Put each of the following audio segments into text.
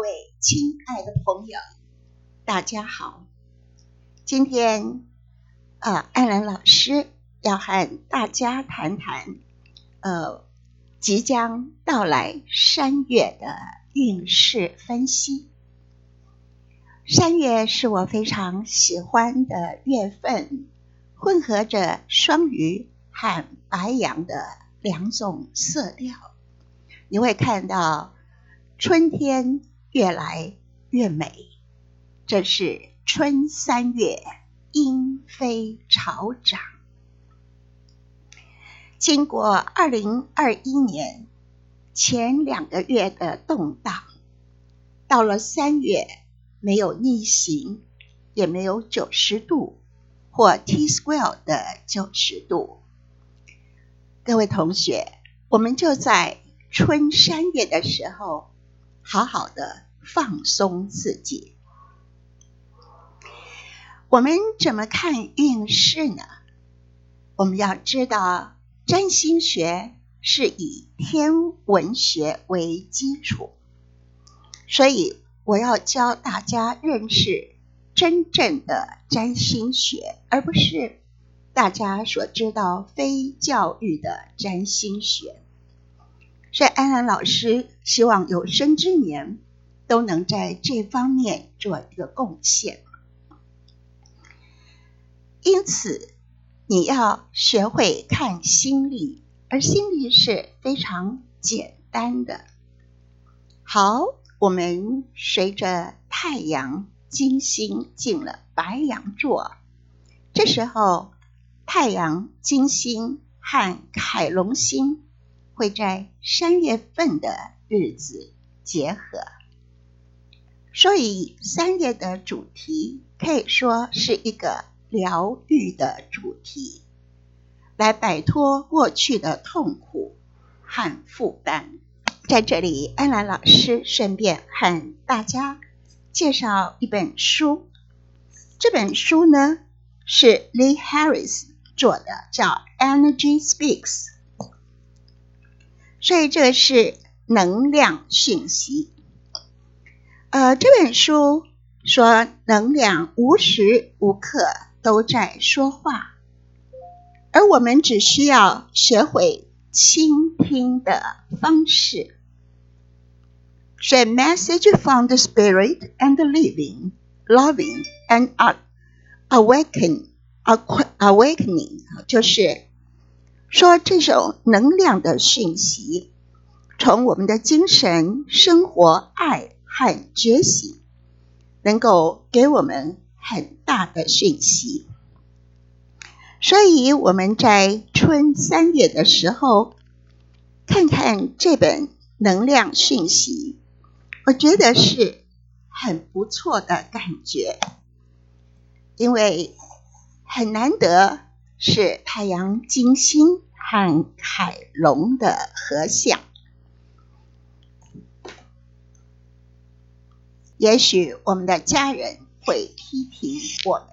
各位亲爱的朋友，大家好。今天，呃，艾兰老师要和大家谈谈，呃，即将到来三月的运势分析。三月是我非常喜欢的月份，混合着双鱼和白羊的两种色调，你会看到。春天越来越美，这是春三月莺飞草长。经过二零二一年前两个月的动荡，到了三月，没有逆行，也没有九十度或 T square 的九十度。各位同学，我们就在春三月的时候。好好的放松自己。我们怎么看运势呢？我们要知道，占星学是以天文学为基础，所以我要教大家认识真正的占星学，而不是大家所知道非教育的占星学。所以，安安老师希望有生之年都能在这方面做一个贡献。因此，你要学会看心历，而心历是非常简单的。好，我们随着太阳、金星进了白羊座，这时候太阳、金星和凯龙星。会在三月份的日子结合，所以三月的主题可以说是一个疗愈的主题，来摆脱过去的痛苦和负担。在这里，安兰老师顺便和大家介绍一本书，这本书呢是 Lee Harris 做的，叫《Energy Speaks》。所以这是能量讯息。呃，这本书说，能量无时无刻都在说话，而我们只需要学会倾听的方式。所以，message from the spirit and living, loving and awakening, awakening，就是。说这种能量的讯息，从我们的精神生活、爱和觉醒，能够给我们很大的讯息。所以我们在春三月的时候，看看这本能量讯息，我觉得是很不错的感觉，因为很难得。是太阳、金星和海龙的合相。也许我们的家人会批评我们，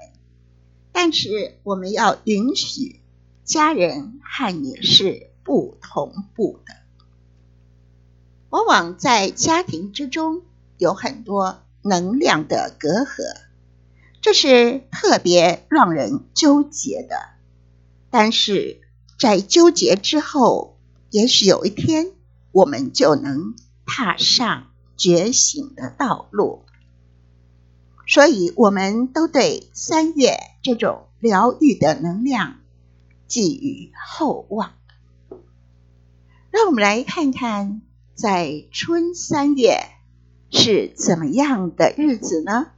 但是我们要允许家人和你是不同步的。往往在家庭之中有很多能量的隔阂，这是特别让人纠结的。但是在纠结之后，也许有一天我们就能踏上觉醒的道路。所以，我们都对三月这种疗愈的能量寄予厚望。让我们来看看，在春三月是怎么样的日子呢？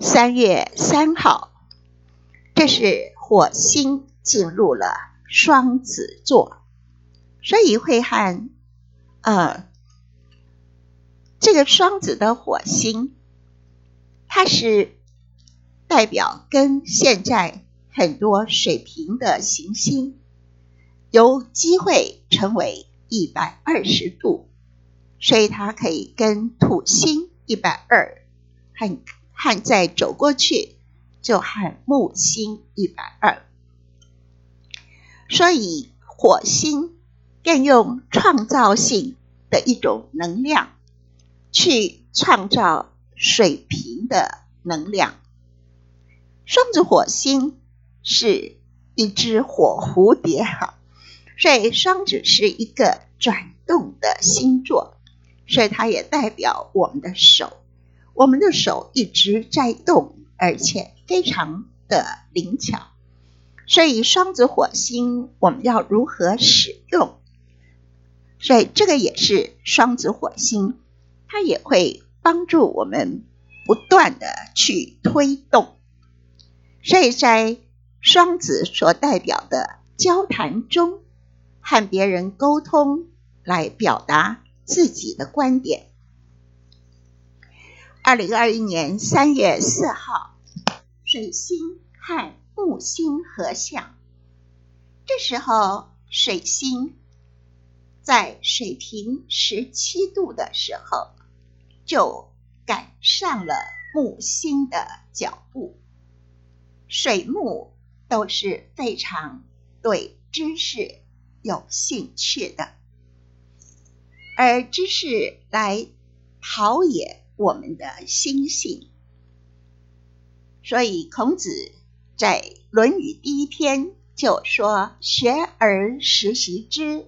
三月三号，这是。火星进入了双子座，所以会和呃这个双子的火星，它是代表跟现在很多水平的行星有机会成为一百二十度，所以它可以跟土星一百二和和再走过去。就和木星一百二，所以火星更用创造性的一种能量去创造水平的能量。双子火星是一只火蝴蝶哈，所以双子是一个转动的星座，所以它也代表我们的手，我们的手一直在动，而且非常的灵巧。所以双子火星我们要如何使用？所以这个也是双子火星，它也会帮助我们不断的去推动。所以在双子所代表的交谈中，和别人沟通来表达自己的观点。二零二一年三月四号，水星和木星合相，这时候水星在水平十七度的时候，就赶上了木星的脚步。水木都是非常对知识有兴趣的，而知识来陶冶我们的心性。所以孔子在《论语》第一篇就说：“学而时习之，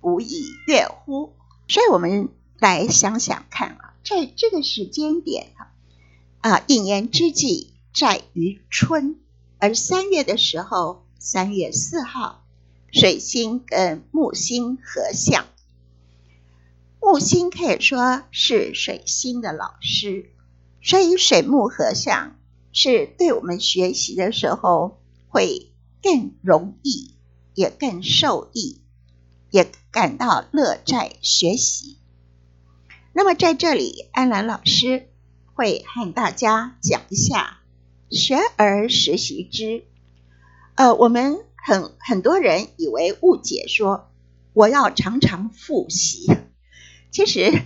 不亦说乎？”所以，我们来想想看啊，在这个时间点啊，一年之计在于春。而三月的时候，三月四号，水星跟木星合相。木星可以说是水星的老师，所以水木合相是对我们学习的时候会更容易，也更受益，也感到乐在学习。那么在这里，安兰老师会和大家讲一下。学而时习之，呃，我们很很多人以为误解说我要常常复习，其实，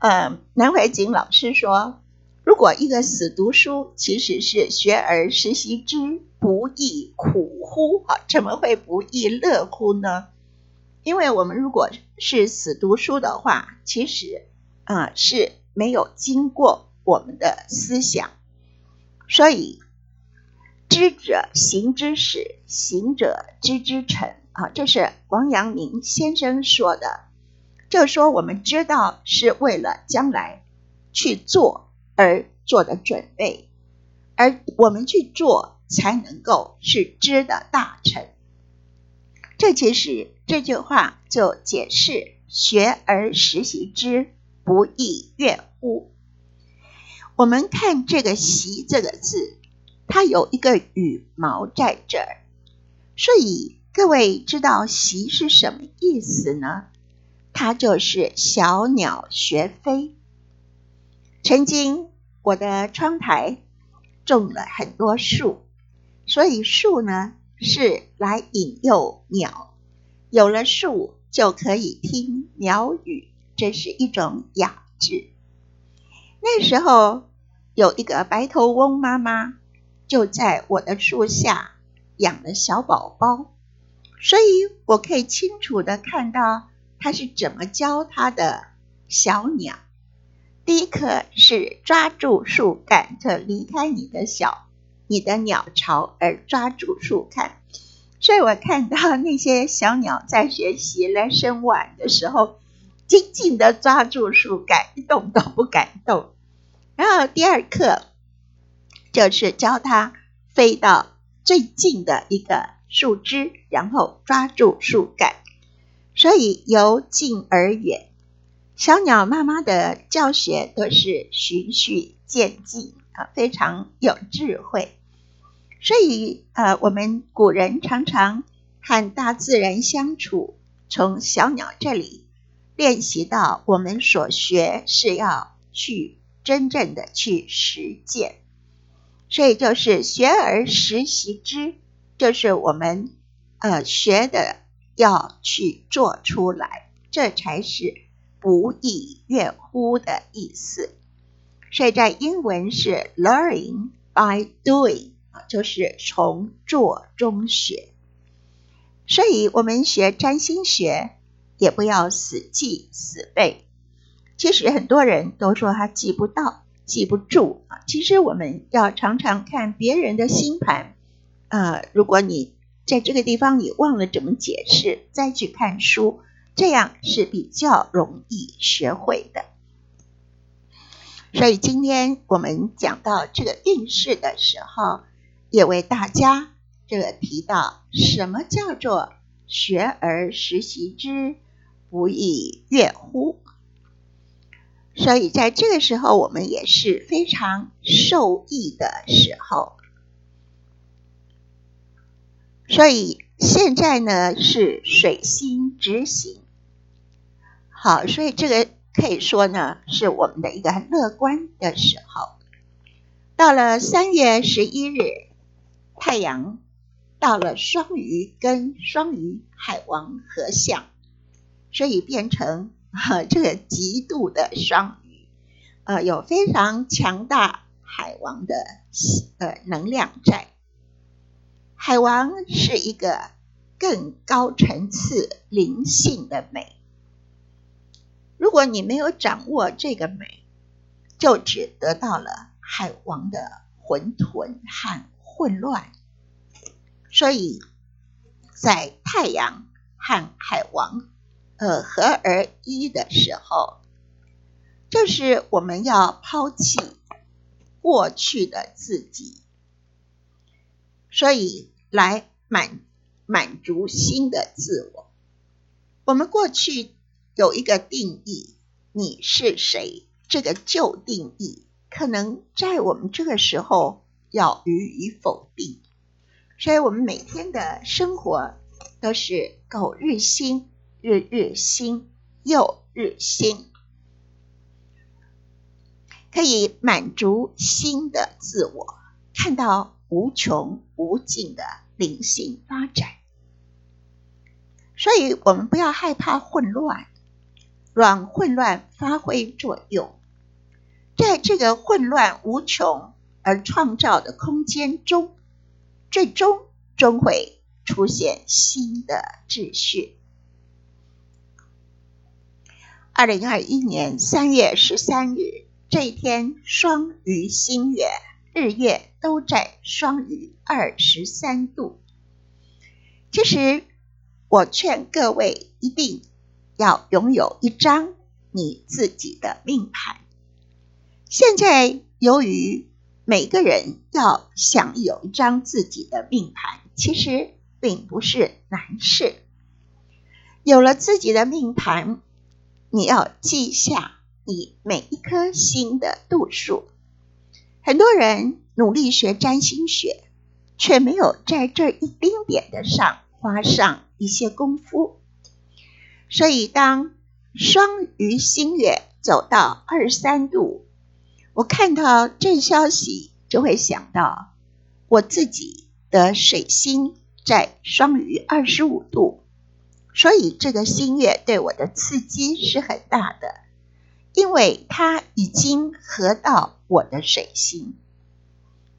呃，南怀瑾老师说，如果一个死读书，其实是学而时习之，不亦苦乎？啊，怎么会不亦乐乎呢？因为我们如果是死读书的话，其实啊是没有经过我们的思想，所以。知者行之始，行者知之成。啊，这是王阳明先生说的。就说我们知道是为了将来去做而做的准备，而我们去做才能够是知的大成。这其实这句话就解释“学而时习之，不亦说乎”。我们看这个“习”这个字。它有一个羽毛在这儿，所以各位知道“习”是什么意思呢？它就是小鸟学飞。曾经我的窗台种了很多树，所以树呢是来引诱鸟，有了树就可以听鸟语，这是一种雅致。那时候有一个白头翁妈妈。就在我的树下养了小宝宝，所以我可以清楚的看到他是怎么教他的小鸟。第一课是抓住树干，就离开你的小你的鸟巢，而抓住树干。所以我看到那些小鸟在学习来生卵的时候，紧紧的抓住树干，一动都不敢动。然后第二课。就是教它飞到最近的一个树枝，然后抓住树干，所以由近而远。小鸟妈妈的教学都是循序渐进啊，非常有智慧。所以呃，我们古人常常和大自然相处，从小鸟这里练习到我们所学是要去真正的去实践。所以就是学而时习之，就是我们呃学的要去做出来，这才是不亦乐乎的意思。所以在英文是 learning by doing，就是从做中学。所以我们学占星学也不要死记死背，其实很多人都说他记不到、记不住啊。其实我们要常常看别人的星盘，呃，如果你在这个地方你忘了怎么解释，再去看书，这样是比较容易学会的。所以今天我们讲到这个运势的时候，也为大家这个提到什么叫做学而时习之，不亦乐乎？所以在这个时候，我们也是非常受益的时候。所以现在呢是水星执行，好，所以这个可以说呢是我们的一个很乐观的时候。到了三月十一日，太阳到了双鱼，跟双鱼海王合相，所以变成。哈，这个极度的双鱼，呃，有非常强大海王的呃能量在。海王是一个更高层次灵性的美。如果你没有掌握这个美，就只得到了海王的混沌和混乱。所以在太阳和海王。呃，合而一的时候，就是我们要抛弃过去的自己，所以来满满足新的自我。我们过去有一个定义，你是谁？这个旧定义，可能在我们这个时候要予以否定。所以我们每天的生活都是苟日新。日日新，又日新，可以满足新的自我，看到无穷无尽的灵性发展。所以，我们不要害怕混乱，让混乱发挥作用，在这个混乱无穷而创造的空间中，最终终会出现新的秩序。二零二一年三月十三日这一天，双鱼新月，日月都在双鱼二十三度。其实，我劝各位一定要拥有一张你自己的命盘。现在，由于每个人要想有一张自己的命盘，其实并不是难事。有了自己的命盘。你要记下你每一颗星的度数。很多人努力学占星学，却没有在这一丁点的上花上一些功夫。所以，当双鱼星月走到二十三度，我看到这消息，就会想到我自己的水星在双鱼二十五度。所以这个新月对我的刺激是很大的，因为它已经合到我的水星。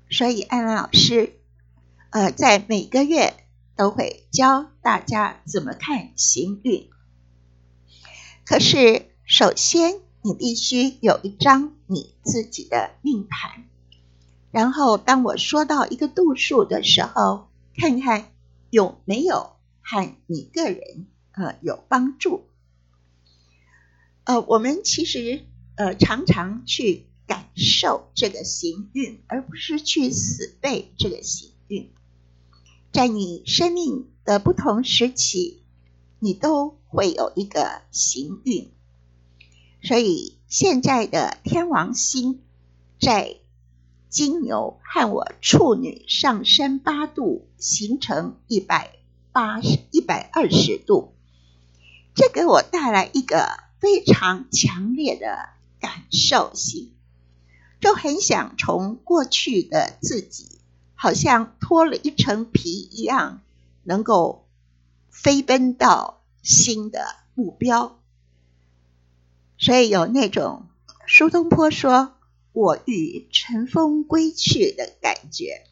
所以安安老师，呃，在每个月都会教大家怎么看行运。可是首先你必须有一张你自己的命盘，然后当我说到一个度数的时候，看看有没有。和你个人呃有帮助，呃，我们其实呃常常去感受这个行运，而不是去死背这个行运。在你生命的不同时期，你都会有一个行运。所以现在的天王星在金牛和我处女上升八度，形成一百。八十一百二十度，这给我带来一个非常强烈的感受性，就很想从过去的自己，好像脱了一层皮一样，能够飞奔到新的目标，所以有那种苏东坡说“我欲乘风归去”的感觉。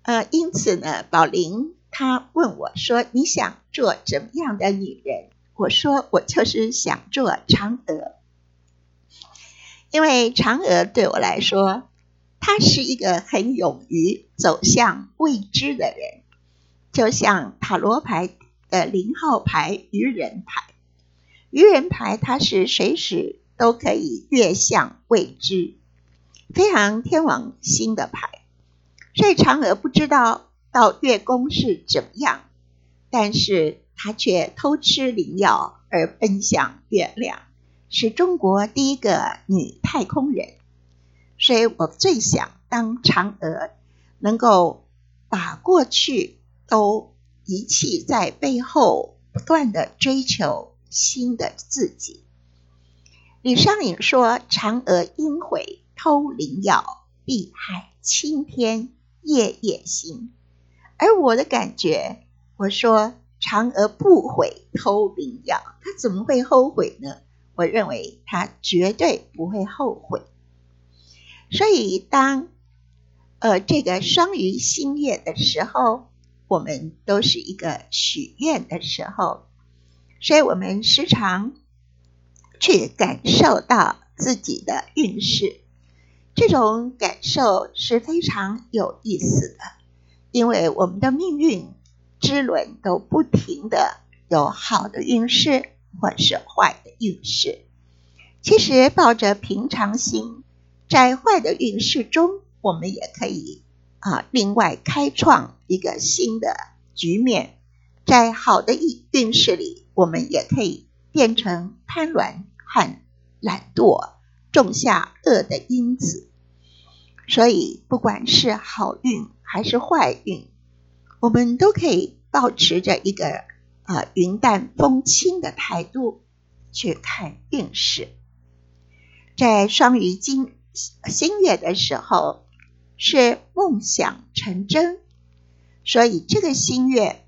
呃，因此呢，宝林。他问我说：“你想做怎么样的女人？”我说我就是想做嫦娥，因为嫦娥对我来说，她是一个很勇于走向未知的人，就像塔罗牌的零号牌愚人牌，愚人牌它是随时都可以跃向未知，非常天王星的牌，所以嫦娥不知道到月宫是怎么样，但是。他却偷吃灵药而奔向月亮，是中国第一个女太空人。所以我最想当嫦娥，能够把过去都遗弃在背后，不断的追求新的自己。李商隐说：“嫦娥应悔偷灵药，碧海青天夜夜心。”而我的感觉，我说。嫦娥不悔偷灵药，她怎么会后悔呢？我认为她绝对不会后悔。所以，当呃这个双鱼星月的时候，我们都是一个许愿的时候，所以我们时常去感受到自己的运势。这种感受是非常有意思的，因为我们的命运。之轮都不停的有好的运势或是坏的运势。其实抱着平常心，在坏的运势中，我们也可以啊，另外开创一个新的局面。在好的运运势里，我们也可以变成贪婪和懒惰，种下恶的因子。所以，不管是好运还是坏运。我们都可以保持着一个啊云淡风轻的态度去看运势。在双鱼金新月的时候，是梦想成真，所以这个新月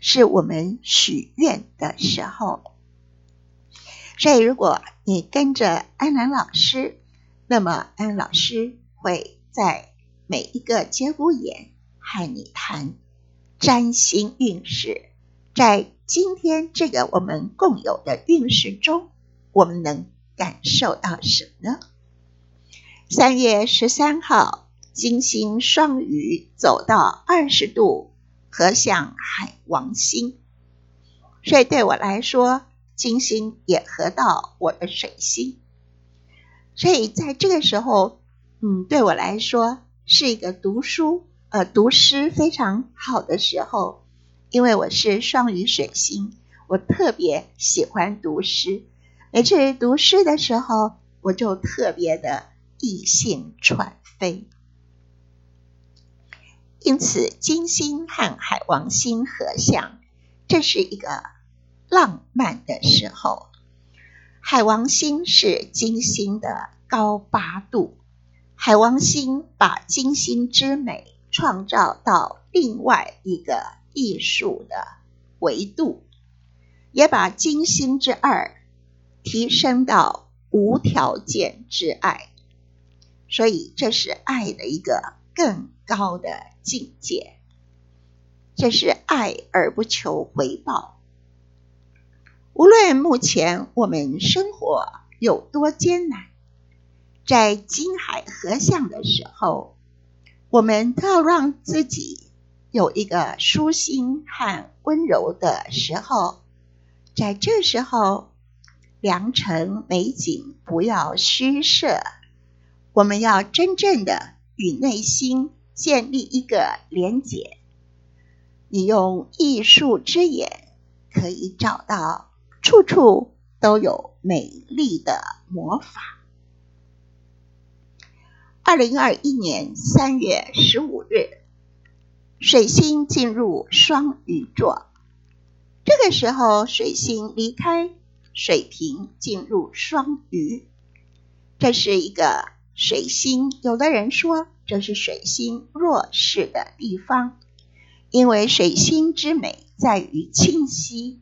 是我们许愿的时候。所以，如果你跟着安南老师，那么安老师会在每一个节骨眼。和你谈占星运势，在今天这个我们共有的运势中，我们能感受到什么呢？三月十三号，金星双鱼走到二十度，合向海王星，所以对我来说，金星也合到我的水星，所以在这个时候，嗯，对我来说是一个读书。呃，读诗非常好的时候，因为我是双鱼水星，我特别喜欢读诗。每次读诗的时候，我就特别的意兴传飞。因此，金星和海王星合相，这是一个浪漫的时候。海王星是金星的高八度，海王星把金星之美。创造到另外一个艺术的维度，也把金星之二提升到无条件之爱，所以这是爱的一个更高的境界。这是爱而不求回报。无论目前我们生活有多艰难，在金海合相的时候。我们都要让自己有一个舒心和温柔的时候，在这时候，良辰美景不要虚设，我们要真正的与内心建立一个连结。你用艺术之眼，可以找到处处都有美丽的魔法。二零二一年三月十五日，水星进入双鱼座。这个时候，水星离开水瓶，进入双鱼。这是一个水星，有的人说这是水星弱势的地方，因为水星之美在于清晰，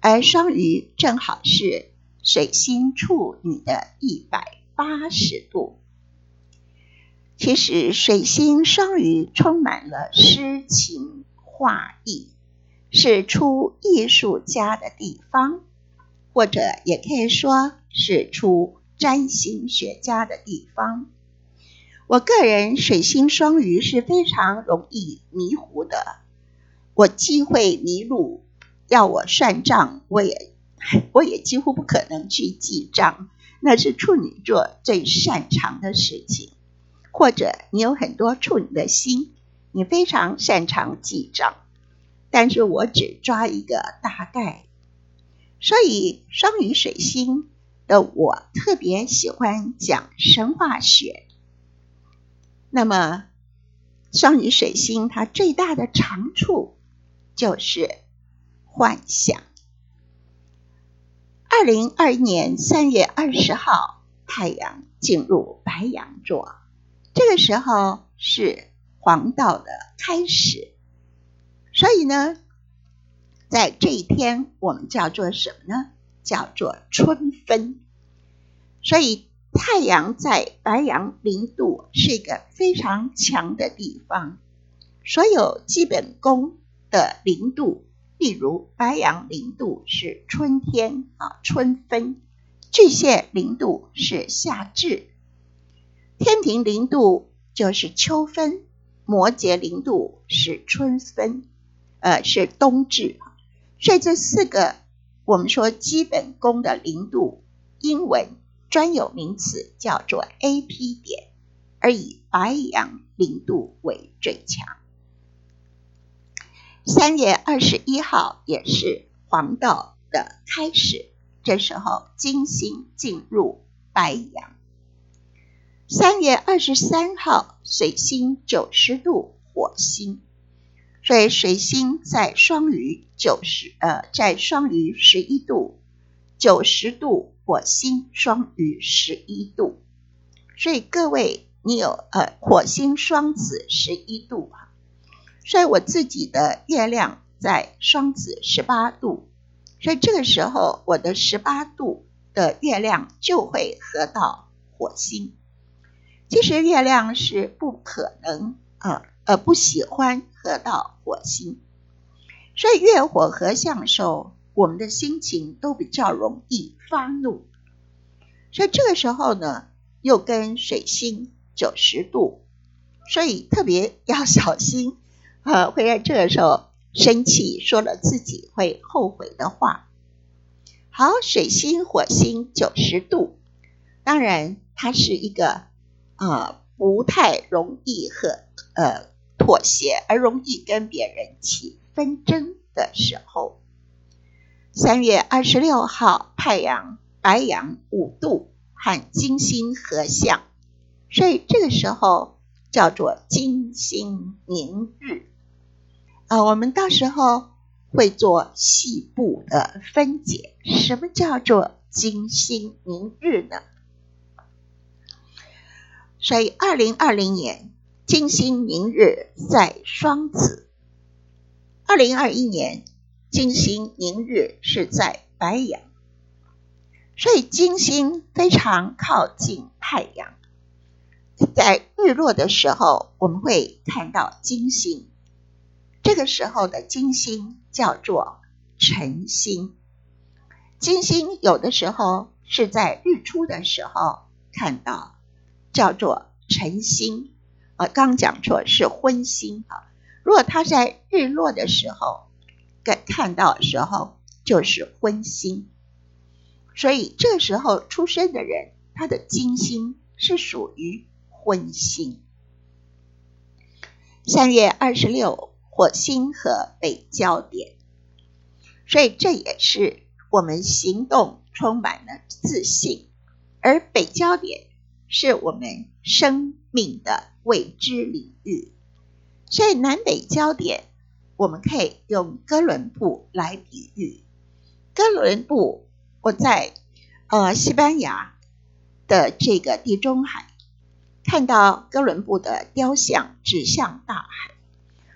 而双鱼正好是水星处女的一百八十度。其实，水星双鱼充满了诗情画意，是出艺术家的地方，或者也可以说是出占星学家的地方。我个人水星双鱼是非常容易迷糊的，我既会迷路，要我算账，我也我也几乎不可能去记账，那是处女座最擅长的事情。或者你有很多处女的心，你非常擅长记账，但是我只抓一个大概。所以双鱼水星的我特别喜欢讲神话学。那么，双鱼水星它最大的长处就是幻想。二零二一年三月二十号，太阳进入白羊座，这个时候是黄道的开始，所以呢，在这一天我们叫做什么呢？叫做春分。所以。太阳在白羊零度是一个非常强的地方，所有基本功的零度，例如白羊零度是春天啊，春分；巨蟹零度是夏至；天平零度就是秋分；摩羯零度是春分，呃，是冬至。所以这四个我们说基本宫的零度，英文。专有名词叫做 A P 点，而以白羊零度为最强。三月二十一号也是黄道的开始，这时候金星进入白羊。三月二十三号，水星九十度火星，所以水星在双鱼九十呃，在双鱼十一度九十度。火星双鱼十一度，所以各位，你有呃火星双子十一度啊，所以我自己的月亮在双子十八度，所以这个时候我的十八度的月亮就会合到火星。其实月亮是不可能呃呃不喜欢合到火星，所以月火合相时候。我们的心情都比较容易发怒，所以这个时候呢，又跟水星九十度，所以特别要小心，呃，会在这个时候生气，说了自己会后悔的话。好，水星火星九十度，当然它是一个啊不太容易和呃妥协，而容易跟别人起纷争的时候。三月二十六号，太阳白羊五度和金星合相，所以这个时候叫做金星明日。啊，我们到时候会做细部的分解。什么叫做金星明日呢？所以二零二零年金星明日在双子，二零二一年。金星明日是在白羊，所以金星非常靠近太阳。在日落的时候，我们会看到金星。这个时候的金星叫做晨星。金星有的时候是在日出的时候看到，叫做晨星。啊，刚讲错是昏星啊。如果他在日落的时候。看到的时候就是昏星，所以这时候出生的人，他的金星是属于昏星。三月二十六，火星和北焦点，所以这也是我们行动充满了自信，而北焦点是我们生命的未知领域，所以南北焦点。我们可以用哥伦布来比喻。哥伦布，我在呃西班牙的这个地中海看到哥伦布的雕像，指向大海。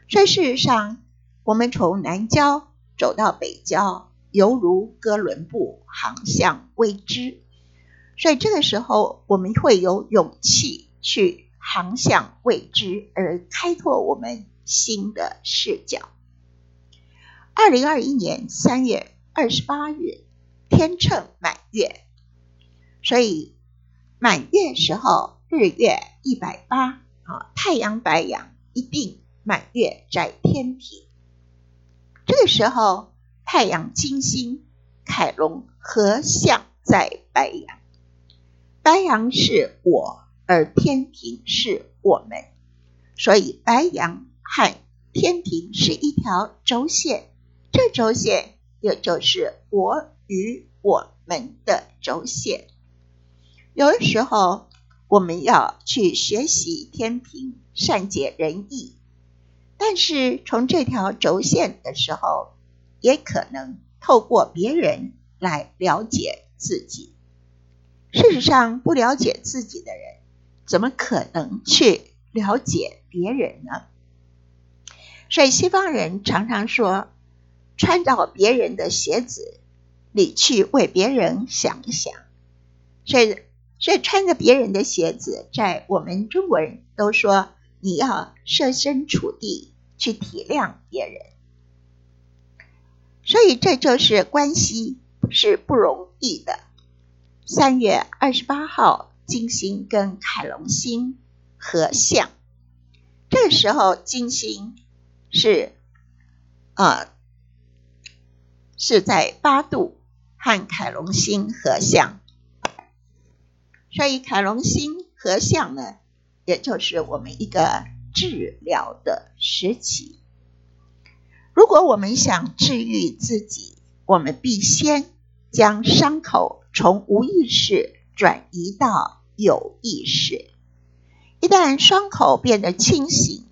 所以事实上，我们从南郊走到北郊，犹如哥伦布航向未知。所以这个时候，我们会有勇气去航向未知，而开拓我们新的视角。二零二一年三月二十八日，天秤满月，所以满月时候日月一百八啊，太阳白羊一定满月在天平。这个时候，太阳金星凯龙合相在白羊，白羊是我，而天平是我们，所以白羊和天平是一条轴线。这轴线也就是我与我们的轴线。有的时候，我们要去学习天平，善解人意。但是从这条轴线的时候，也可能透过别人来了解自己。事实上，不了解自己的人，怎么可能去了解别人呢？所以，西方人常常说。穿到别人的鞋子里去为别人想一想，所以所以穿着别人的鞋子，在我们中国人都说你要设身处地去体谅别人，所以这就是关系是不容易的。三月二十八号，金星跟凯龙星合相，这时候金星是啊。是在八度和凯龙星合相，所以凯龙星合相呢，也就是我们一个治疗的时期。如果我们想治愈自己，我们必先将伤口从无意识转移到有意识。一旦伤口变得清醒，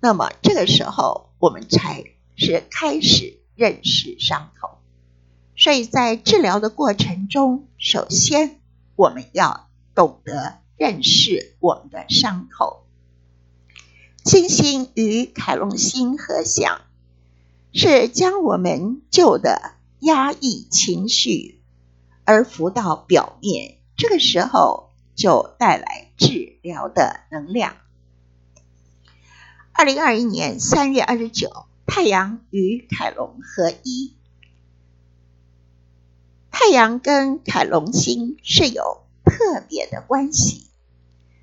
那么这个时候我们才是开始。认识伤口，所以在治疗的过程中，首先我们要懂得认识我们的伤口。金星与凯龙星合相，是将我们旧的压抑情绪而浮到表面，这个时候就带来治疗的能量。二零二一年三月二十九。太阳与凯龙合一，太阳跟凯龙星是有特别的关系。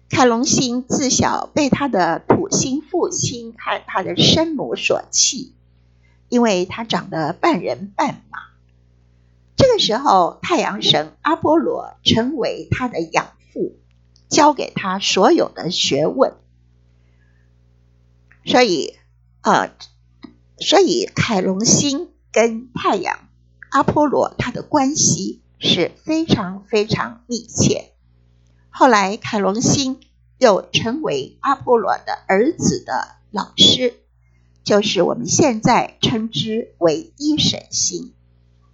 凯龙星自小被他的土星父亲和他的生母所弃，因为他长得半人半马。这个时候，太阳神阿波罗成为他的养父，教给他所有的学问。所以，呃。所以，凯龙星跟太阳阿波罗他的关系是非常非常密切。后来，凯龙星又成为阿波罗的儿子的老师，就是我们现在称之为一神星。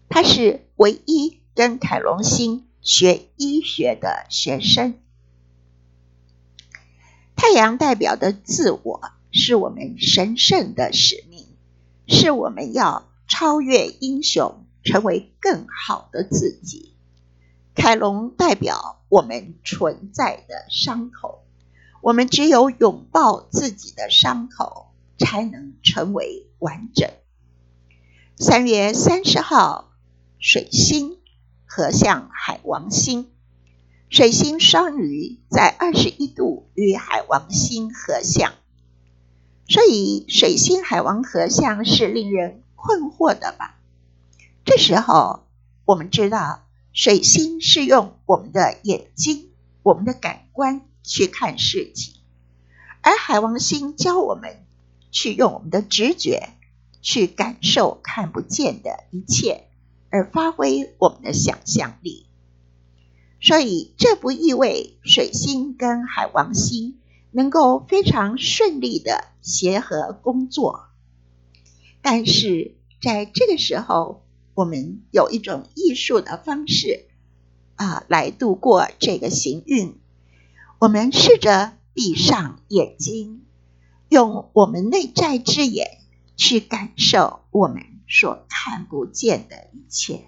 他是唯一跟凯龙星学医学的学生。太阳代表的自我，是我们神圣的使命。是我们要超越英雄，成为更好的自己。凯龙代表我们存在的伤口，我们只有拥抱自己的伤口，才能成为完整。三月三十号，水星合向海王星，水星双鱼在二十一度与海王星合相。所以，水星海王合相是令人困惑的吧？这时候，我们知道水星是用我们的眼睛、我们的感官去看事情，而海王星教我们去用我们的直觉去感受看不见的一切，而发挥我们的想象力。所以，这不意味水星跟海王星。能够非常顺利的协和工作，但是在这个时候，我们有一种艺术的方式啊，来度过这个行运。我们试着闭上眼睛，用我们内在之眼去感受我们所看不见的一切。